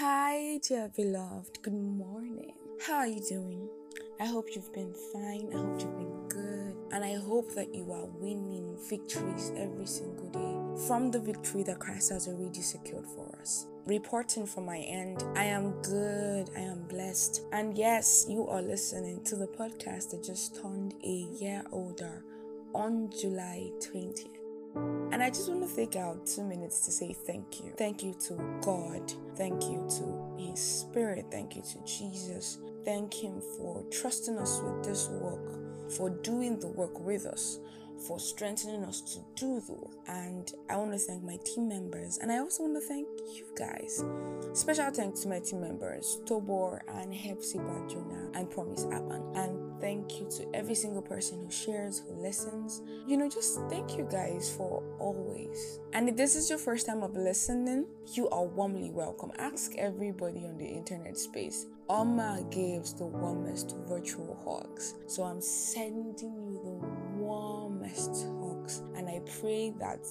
Hi, dear beloved. Good morning. How are you doing? I hope you've been fine. I hope you've been good. And I hope that you are winning victories every single day from the victory that Christ has already secured for us. Reporting from my end, I am good. I am blessed. And yes, you are listening to the podcast that just turned a year older on July 20th. And I just want to take out two minutes to say thank you. Thank you to God. Thank you to His Spirit. Thank you to Jesus. Thank Him for trusting us with this work, for doing the work with us, for strengthening us to do the work. And I want to thank my team members. And I also want to thank you guys. Special thanks to my team members, Tobor and Hepzibah Jonah and Promise Aban. And thank you to every single person who shares, who listens. You know, just thank you guys for always. And if this is your first time of listening, you are warmly welcome. Ask everybody on the internet space. Oma gives the warmest virtual hugs. So I'm sending you the warmest hugs. And I pray that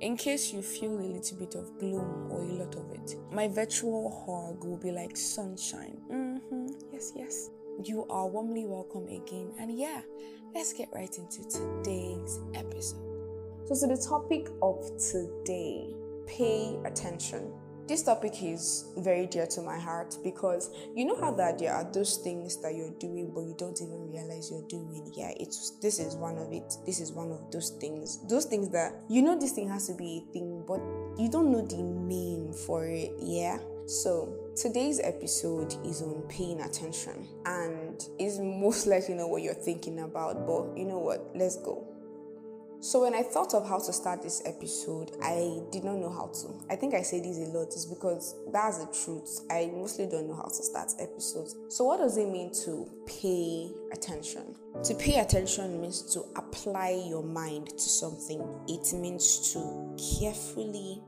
in case you feel a little bit of gloom or a lot of it, my virtual hug will be like sunshine. Mm-hmm. Yes, yes. You are warmly welcome again. And yeah, let's get right into today's episode. So, to the topic of today, pay attention. This topic is very dear to my heart because you know how that there are those things that you're doing but you don't even realize you're doing. Yeah, it's this is one of it. This is one of those things. Those things that you know this thing has to be a thing, but you don't know the name for it. Yeah. So, today's episode is on paying attention and is most likely not what you're thinking about, but you know what? Let's go. So, when I thought of how to start this episode, I did not know how to. I think I say this a lot, is because that's the truth. I mostly don't know how to start episodes. So, what does it mean to pay attention? To pay attention means to apply your mind to something, it means to carefully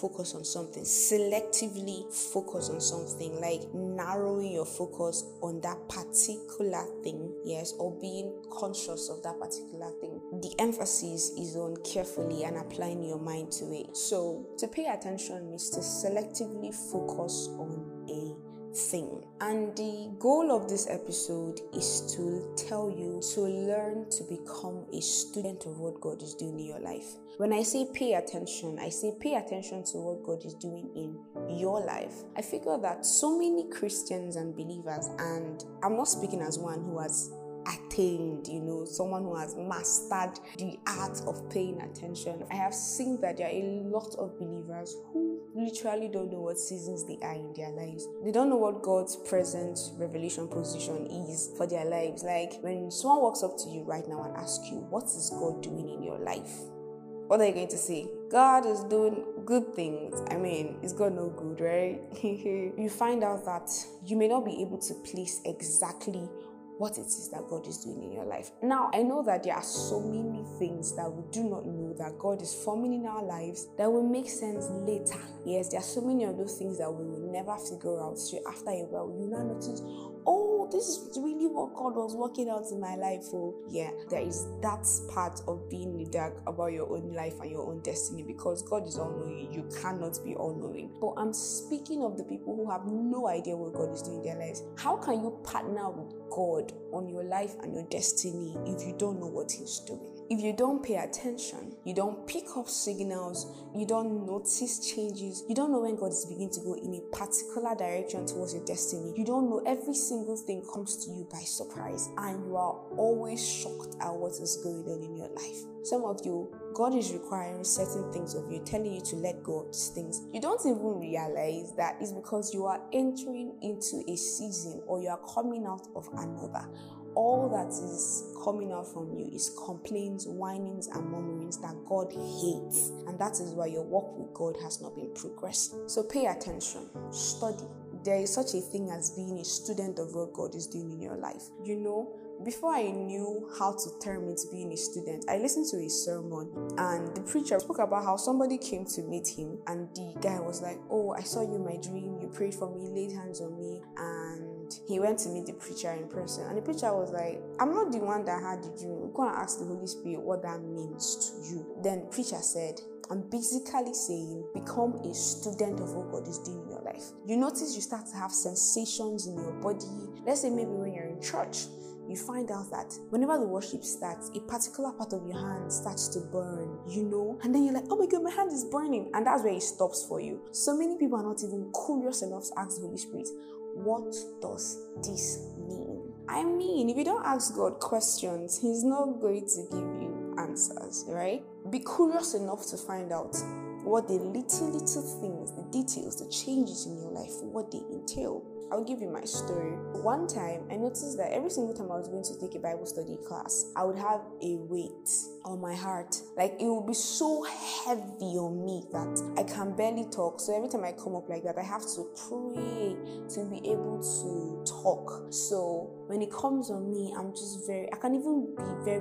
focus on something, selectively focus on something, like narrowing your focus on that particular thing, yes, or being conscious of that particular thing. The emphasis is on carefully and applying your mind to it. So, to pay attention means to selectively focus on thing. And the goal of this episode is to tell you to learn to become a student of what God is doing in your life. When I say pay attention, I say pay attention to what God is doing in your life. I figure that so many Christians and believers, and I'm not speaking as one who has attained, you know, someone who has mastered the art of paying attention. I have seen that there are a lot of believers who literally don't know what seasons they are in their lives. They don't know what God's present revelation position is for their lives. Like when someone walks up to you right now and asks you, What is God doing in your life? What are you going to say? God is doing good things. I mean, is God no good, right? you find out that you may not be able to place exactly what it is that God is doing in your life. Now, I know that there are so many things that we do not know that God is forming in our lives that will make sense later. Yes, there are so many of those things that we will never figure out. So after a while, you now notice, oh, this is really what God was working out in my life. Oh, yeah, there is that part of being in the dark about your own life and your own destiny because God is all knowing. You cannot be all knowing. But I'm speaking of the people who have no idea what God is doing in their lives. How can you partner with God on your life and your destiny if you don't know what He's doing. If you don't pay attention, you don't pick up signals, you don't notice changes, you don't know when God is beginning to go in a particular direction towards your destiny, you don't know every single thing comes to you by surprise, and you are always shocked at what is going on in your life. Some of you, God is requiring certain things of you, telling you to let go of these things. You don't even realize that it's because you are entering into a season or you are coming out of another all that is coming out from you is complaints, whinings, and murmurings that God hates. And that is why your walk with God has not been progressing. So pay attention, study. There is such a thing as being a student of what God is doing in your life. You know, before I knew how to turn into being a student, I listened to a sermon and the preacher spoke about how somebody came to meet him and the guy was like, Oh, I saw you in my dream, you prayed for me, laid hands on me, and he went to meet the preacher in person. And the preacher was like, I'm not the one that had the dream. Go and ask the Holy Spirit what that means to you. Then the preacher said, I'm basically saying become a student of what God is doing in your life. You notice you start to have sensations in your body. Let's say maybe when you're in church, you find out that whenever the worship starts, a particular part of your hand starts to burn, you know, and then you're like, oh my god, my hand is burning, and that's where it stops for you. So many people are not even curious enough to ask the Holy Spirit, what does this mean? I mean, if you don't ask God questions, He's not going to give you answers, right? Be curious enough to find out what the little, little things, the details, the changes in your life, what they entail. I'll give you my story. One time, I noticed that every single time I was going to take a Bible study class, I would have a weight on my heart. Like it would be so heavy on me that I can barely talk. So every time I come up like that, I have to pray to be able to talk. So when it comes on me, I'm just very, I can even be very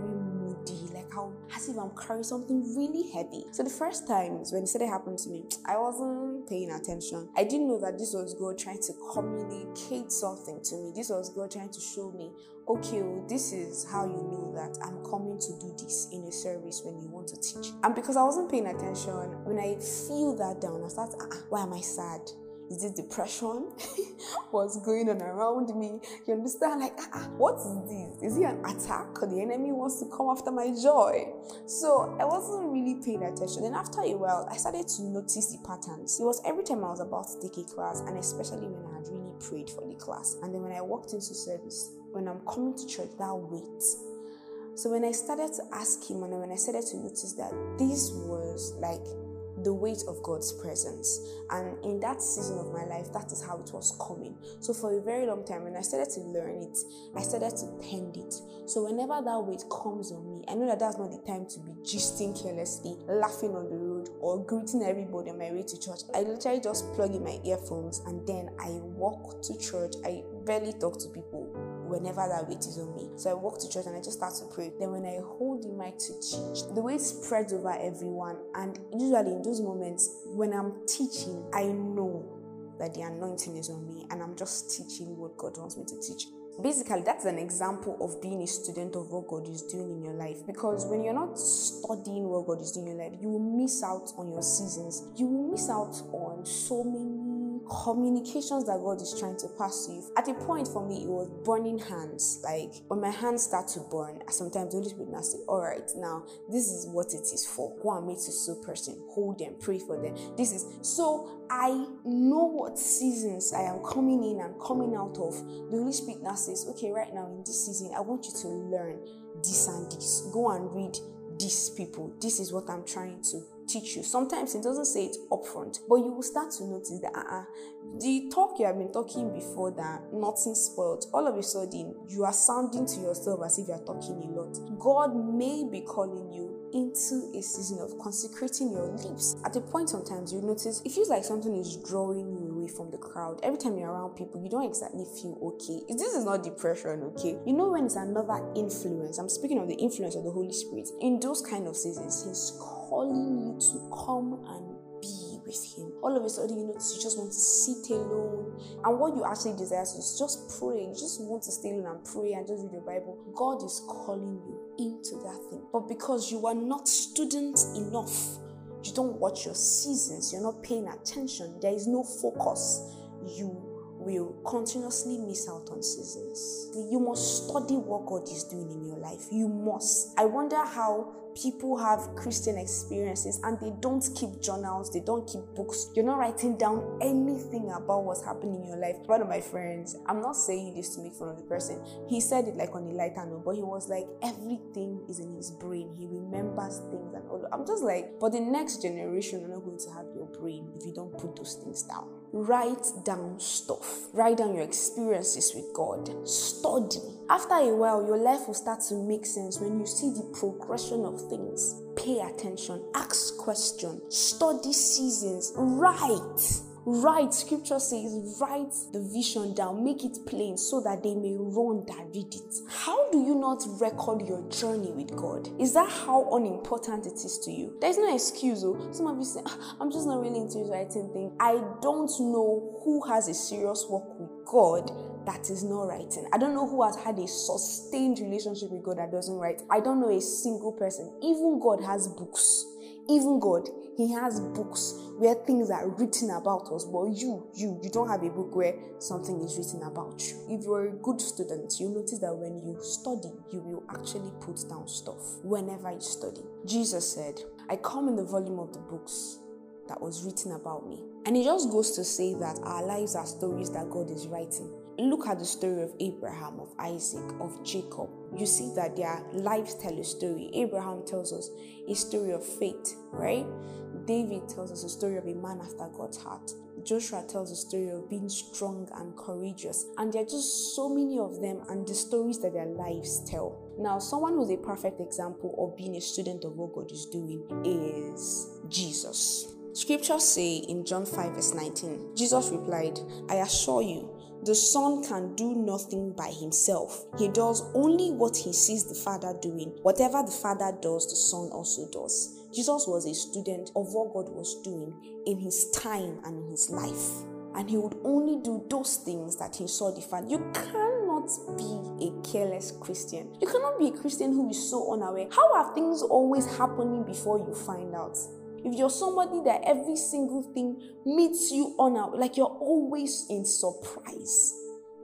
how as if I'm carrying something really heavy. So the first times when it happening to me, I wasn't paying attention. I didn't know that this was God trying to communicate something to me. This was God trying to show me, okay, well, this is how you know that I'm coming to do this in a service when you want to teach. And because I wasn't paying attention, when I feel that down, I start, ah, why am I sad? Is this depression? What's going on around me? You understand? Like, ah, ah, what is this? Is it an attack? The enemy wants to come after my joy. So I wasn't really paying attention. Then after a while, I started to notice the patterns. It was every time I was about to take a class, and especially when I had really prayed for the class. And then when I walked into service, when I'm coming to church, that weight. So when I started to ask him, and when I started to notice that this was like the weight of God's presence. And in that season of my life, that is how it was coming. So for a very long time, when I started to learn it, I started to tend it. So whenever that weight comes on me, I know that that's not the time to be gisting carelessly, laughing on the road, or greeting everybody on my way to church. I literally just plug in my earphones and then I walk to church. I barely talk to people whenever that weight is on me. So I walk to church and I just start to pray. Then when I hold the mic to teach, the weight spreads over everyone. And usually in those moments, when I'm teaching, I know that the anointing is on me and I'm just teaching what God wants me to teach. Basically, that's an example of being a student of what God is doing in your life. Because when you're not studying what God is doing in your life, you will miss out on your seasons. You will miss out on so many communications that God is trying to pass to you. At a point for me, it was burning hands. Like when my hands start to burn, sometimes the Holy Spirit now say, All right, now this is what it is for. Go and meet so person, hold them, pray for them. This is so I know what seasons I am coming in and coming out of. The Holy Spirit now says, Okay, right now in this season, I want you to learn this and this. Go and read these people. This is what I'm trying to teach you. Sometimes it doesn't say it upfront, but you will start to notice that uh-uh, the talk you have been talking before that nothing spoiled. All of a sudden, you are sounding to yourself as if you are talking a lot. God may be calling you into a season of consecrating your lips. At a point, sometimes you notice it feels like something is drawing you away from the crowd. Every time you're around people, you don't exactly feel okay. This is not depression, okay? You know when it's another influence. I'm speaking of the influence of the Holy Spirit. In those kind of seasons, He's calling you to come and be with him. All of a sudden, you know, you just want to sit alone. And what you actually desire is just pray. You just want to stay alone and pray and just read your Bible. God is calling you into that thing. But because you are not student enough, you don't watch your seasons, you're not paying attention, there is no focus, you will continuously miss out on seasons. You must study what God is doing in your life. You must. I wonder how people have Christian experiences and they don't keep journals, they don't keep books. You're not writing down anything about what's happening in your life. One of my friends, I'm not saying this to make fun of the person, he said it like on a lighter note, but he was like, everything is in his brain. He remembers things and all. I'm just like, but the next generation are not going to have your brain if you don't put those things down. Write down stuff, write down your experiences with God, study after a while, your life will start to make sense when you see the progression of things. Pay attention, ask questions, study seasons, write. Write, scripture says, write the vision down, make it plain so that they may run that read it. How do you not record your journey with God? Is that how unimportant it is to you? There's no excuse. Oh. Some of you say, ah, I'm just not really into writing thing. I don't know who has a serious walk with God that is not writing. I don't know who has had a sustained relationship with God that doesn't write. I don't know a single person. Even God has books. Even God, He has books where things are written about us. But you, you, you don't have a book where something is written about you. If you're a good student, you notice that when you study, you will actually put down stuff whenever you study. Jesus said, I come in the volume of the books that was written about me. And it just goes to say that our lives are stories that God is writing. Look at the story of Abraham, of Isaac, of Jacob. You see that their lives tell a story. Abraham tells us a story of faith, right? David tells us a story of a man after God's heart. Joshua tells a story of being strong and courageous. And there are just so many of them and the stories that their lives tell. Now, someone who's a perfect example of being a student of what God is doing is Jesus. Scriptures say in John 5, verse 19, Jesus replied, I assure you, the Son can do nothing by himself. He does only what he sees the Father doing. Whatever the Father does, the Son also does. Jesus was a student of what God was doing in his time and in his life. And he would only do those things that he saw the Father. You cannot be a careless Christian. You cannot be a Christian who is so unaware. How are things always happening before you find out? If you're somebody that every single thing meets you on a like you're always in surprise,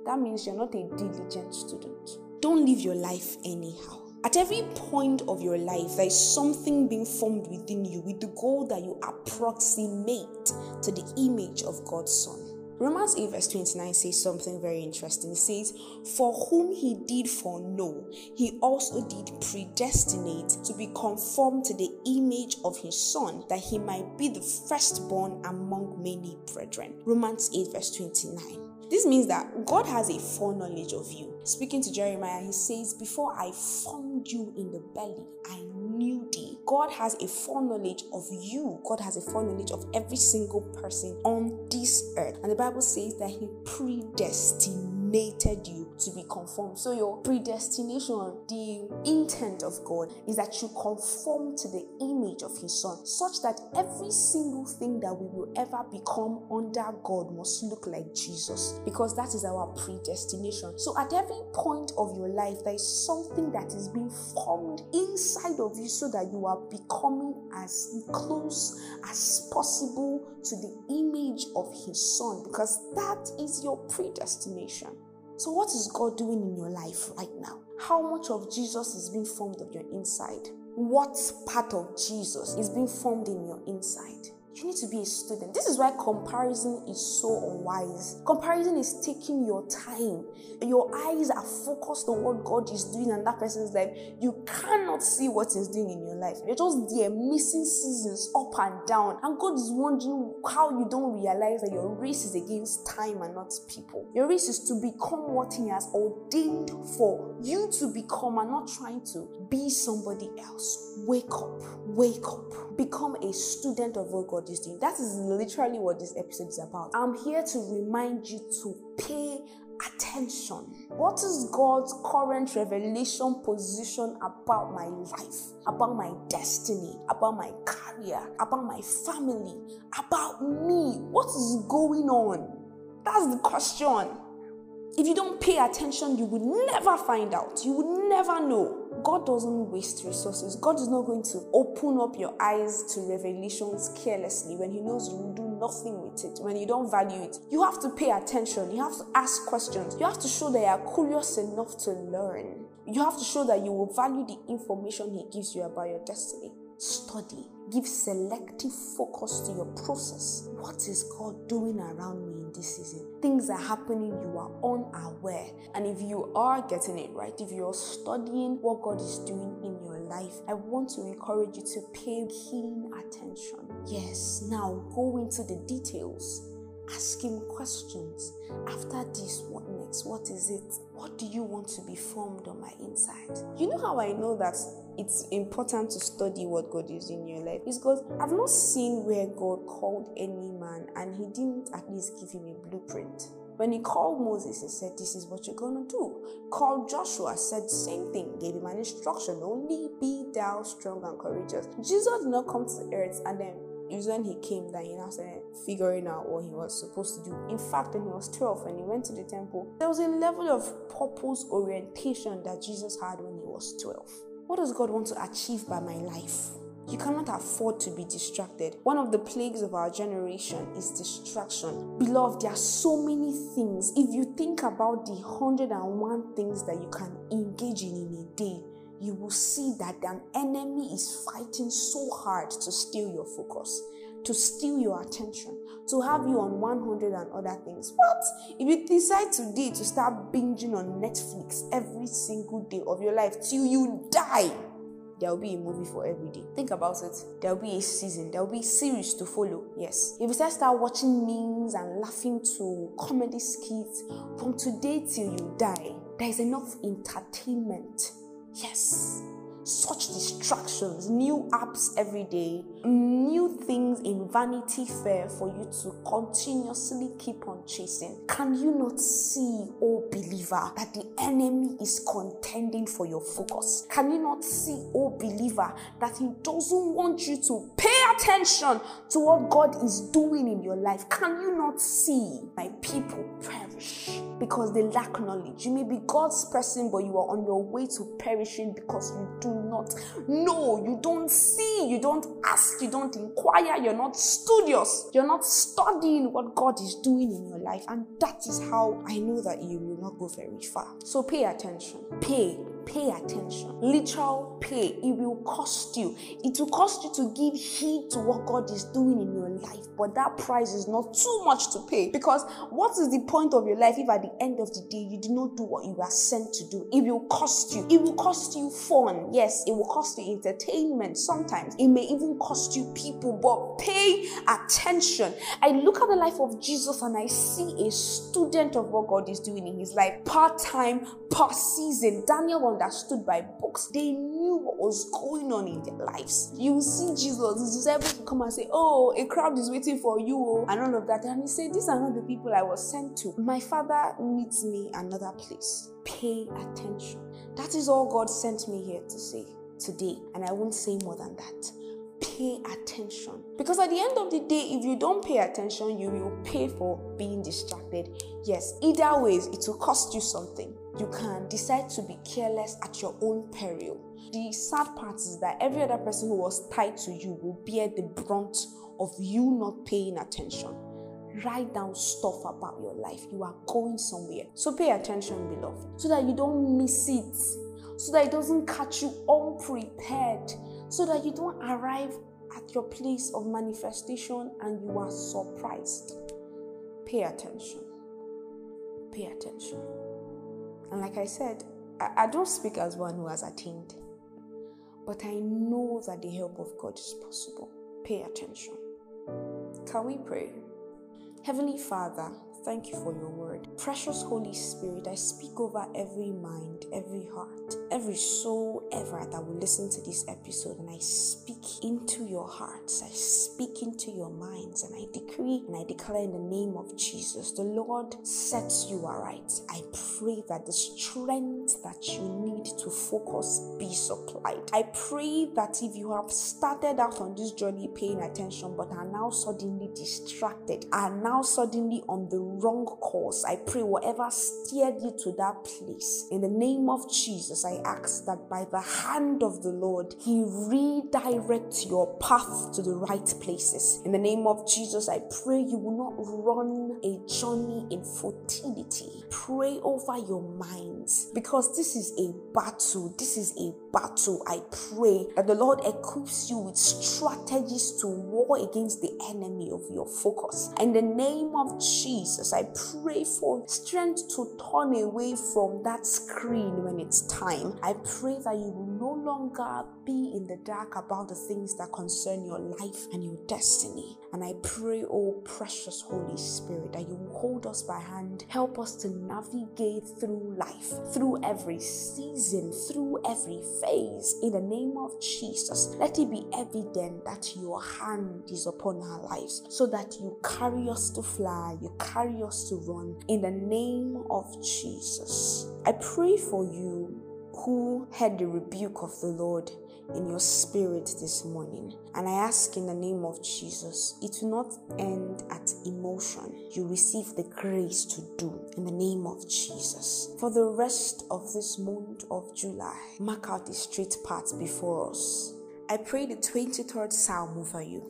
that means you're not a diligent student. Don't live your life anyhow. At every point of your life, there is something being formed within you with the goal that you approximate to the image of God's Son. Romans 8, verse 29 says something very interesting. It says, For whom he did foreknow, he also did predestinate to be conformed to the image of his Son, that he might be the firstborn among many brethren. Romans 8, verse 29. This means that God has a foreknowledge of you. Speaking to Jeremiah, he says, Before I formed you in the belly, I knew thee. God has a foreknowledge of you. God has a foreknowledge of every single person on this earth. And the Bible says that he predestinated you to be conformed. So your predestination, the intent of God is that you conform to the image of his son, such that every single thing that we will ever become under God must look like Jesus, because that is our predestination. So at every point of your life, there is something that is being formed inside of you so that you are becoming as close as possible to the image of his son, because that is your predestination. So, what is God doing in your life right now? How much of Jesus is being formed of your inside? What part of Jesus is being formed in your inside? You need to be a student. This is why comparison is so unwise. Comparison is taking your time. Your eyes are focused on what God is doing in that person's life. You cannot see what He's doing in your life. You're just there missing seasons up and down. And God is wondering how you don't realize that your race is against time and not people. Your race is to become what He has ordained for you to become and not trying to be somebody else. Wake up. Wake up. Become a student of what God is doing. That is literally what this episode is about. I'm here to remind you to pay attention. What is God's current revelation position about my life, about my destiny, about my career, about my family, about me? What is going on? That's the question. If you don't pay attention, you will never find out. You will never know. God doesn't waste resources. God is not going to open up your eyes to revelations carelessly when He knows you will do nothing with it, when you don't value it. You have to pay attention. You have to ask questions. You have to show that you are curious enough to learn. You have to show that you will value the information He gives you about your destiny. Study. Give selective focus to your process. What is God doing around me in this season? Things are happening, you are unaware. And if you are getting it right, if you're studying what God is doing in your life, I want to encourage you to pay keen attention. Yes, now go into the details Ask him questions. After this, what What is it? What do you want to be formed on my inside? You know how I know that it's important to study what God is in your life? It's because I've not seen where God called any man and he didn't at least give him a blueprint. When he called Moses, he said, This is what you're going to do. Called Joshua, said the same thing, gave him an instruction only be thou strong and courageous. Jesus did not come to earth and then it was when he came that he now started figuring out what he was supposed to do. In fact, when he was 12 and he went to the temple, there was a level of purpose orientation that Jesus had when he was 12. What does God want to achieve by my life? You cannot afford to be distracted. One of the plagues of our generation is distraction. Beloved, there are so many things. If you think about the 101 things that you can engage in in a day, you will see that an enemy is fighting so hard to steal your focus, to steal your attention, to have you on 100 and other things. What? If you decide today to start binging on Netflix every single day of your life till you die, there will be a movie for every day. Think about it. There will be a season. There will be series to follow. Yes. If you start watching memes and laughing to comedy skits from today till you die, there is enough entertainment. Yes such distractions, new apps every day, new things in Vanity Fair for you to continuously keep on chasing. Can you not see, oh believer, that the enemy is contending for your focus? Can you not see, oh believer, that he doesn't want you to pay attention to what God is doing in your life? Can you not see my people perish because they lack knowledge? You may be God's person, but you are on your way to perishing because you do not know, you don't see, you don't ask, you don't inquire, you're not studious, you're not studying what God is doing in your life. And that is how I know that you will not go very far. So pay attention. Pay pay attention. Literal pay. It will cost you. It will cost you to give heed to what God is doing in your life. But that price is not too much to pay. Because what is the point of your life if at the end of the day you do not do what you are sent to do? It will cost you. It will cost you fun. Yes, it will cost you entertainment. Sometimes it may even cost you people. But pay attention. I look at the life of Jesus and I see a student of what God is doing in his life. Part time, per season. Daniel understood by books. They knew what was going on in their lives. You see Jesus is able to come and say, Oh, a crowd is waiting for you, and all of that. And he said, These are not the people I was sent to. My father needs me another place. Pay attention. That is all God sent me here to say today. And I won't say more than that pay attention. Because at the end of the day, if you don't pay attention, you will pay for being distracted. Yes, either ways, it will cost you something. You can decide to be careless at your own peril. The sad part is that every other person who was tied to you will bear the brunt of you not paying attention. Write down stuff about your life. You are going somewhere. So pay attention, beloved, so that you don't miss it, so that it doesn't catch you unprepared so that you don't arrive at your place of manifestation and you are surprised. Pay attention. Pay attention. And like I said, I, I don't speak as one who has attained, but I know that the help of God is possible. Pay attention. Can we pray? Heavenly Father, Thank you for your word. Precious Holy Spirit, I speak over every mind, every heart, every soul ever that will listen to this episode, and I speak into your hearts, I speak into your minds, and I decree and I declare in the name of Jesus, the Lord sets you aright. I pray that the strength that you need to focus be supplied. I pray that if you have started out on this journey paying attention but are now suddenly distracted, are now suddenly on the wrong course, I pray whatever steered you to that place, in the name of Jesus, I ask that by the hand of the Lord, He redirects your path to the right places. In the name of Jesus, I pray you will not run a journey in futility. Pray over your minds because this is a battle. This is a battle. I pray that the Lord equips you with strategies to war against the enemy of your focus. In the name of Jesus, I pray for strength to turn away from that screen when it's time. I pray that you will no longer be in the dark about the things that concern your life and your destiny. And I pray, oh precious Holy Spirit, that you will hold us by hand, help us to navigate through life, through every season, through every phase. In the name of Jesus, let it be evident that your hand is upon our lives so that you carry us to fly, you carry us to run in the name of Jesus. I pray for you who had the rebuke of the Lord in your spirit this morning. And I ask in the name of Jesus, it will not end at emotion. You receive the grace to do in the name of Jesus. For the rest of this month of July, mark out the straight path before us. I pray the 23rd Psalm over you.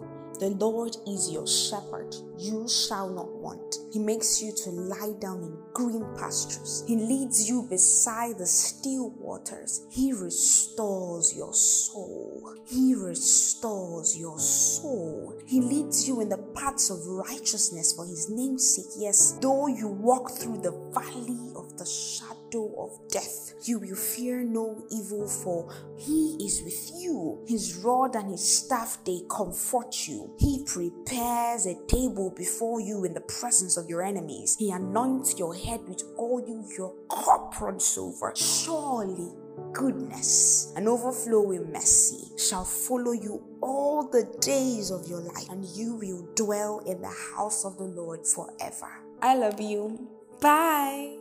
The Lord is your shepherd, you shall not want. He makes you to lie down in green pastures. He leads you beside the still waters. He restores your soul. He restores your soul. He leads you in the paths of righteousness for his name's sake. Yes, though you walk through the valley of the shadow of death, you will fear no evil, for he is with you. His rod and his staff they comfort you. He prepares a table before you in the presence of your enemies. He anoints your head with oil, your cup runs over. Surely goodness and overflowing mercy shall follow you all the days of your life, and you will dwell in the house of the Lord forever. I love you. Bye.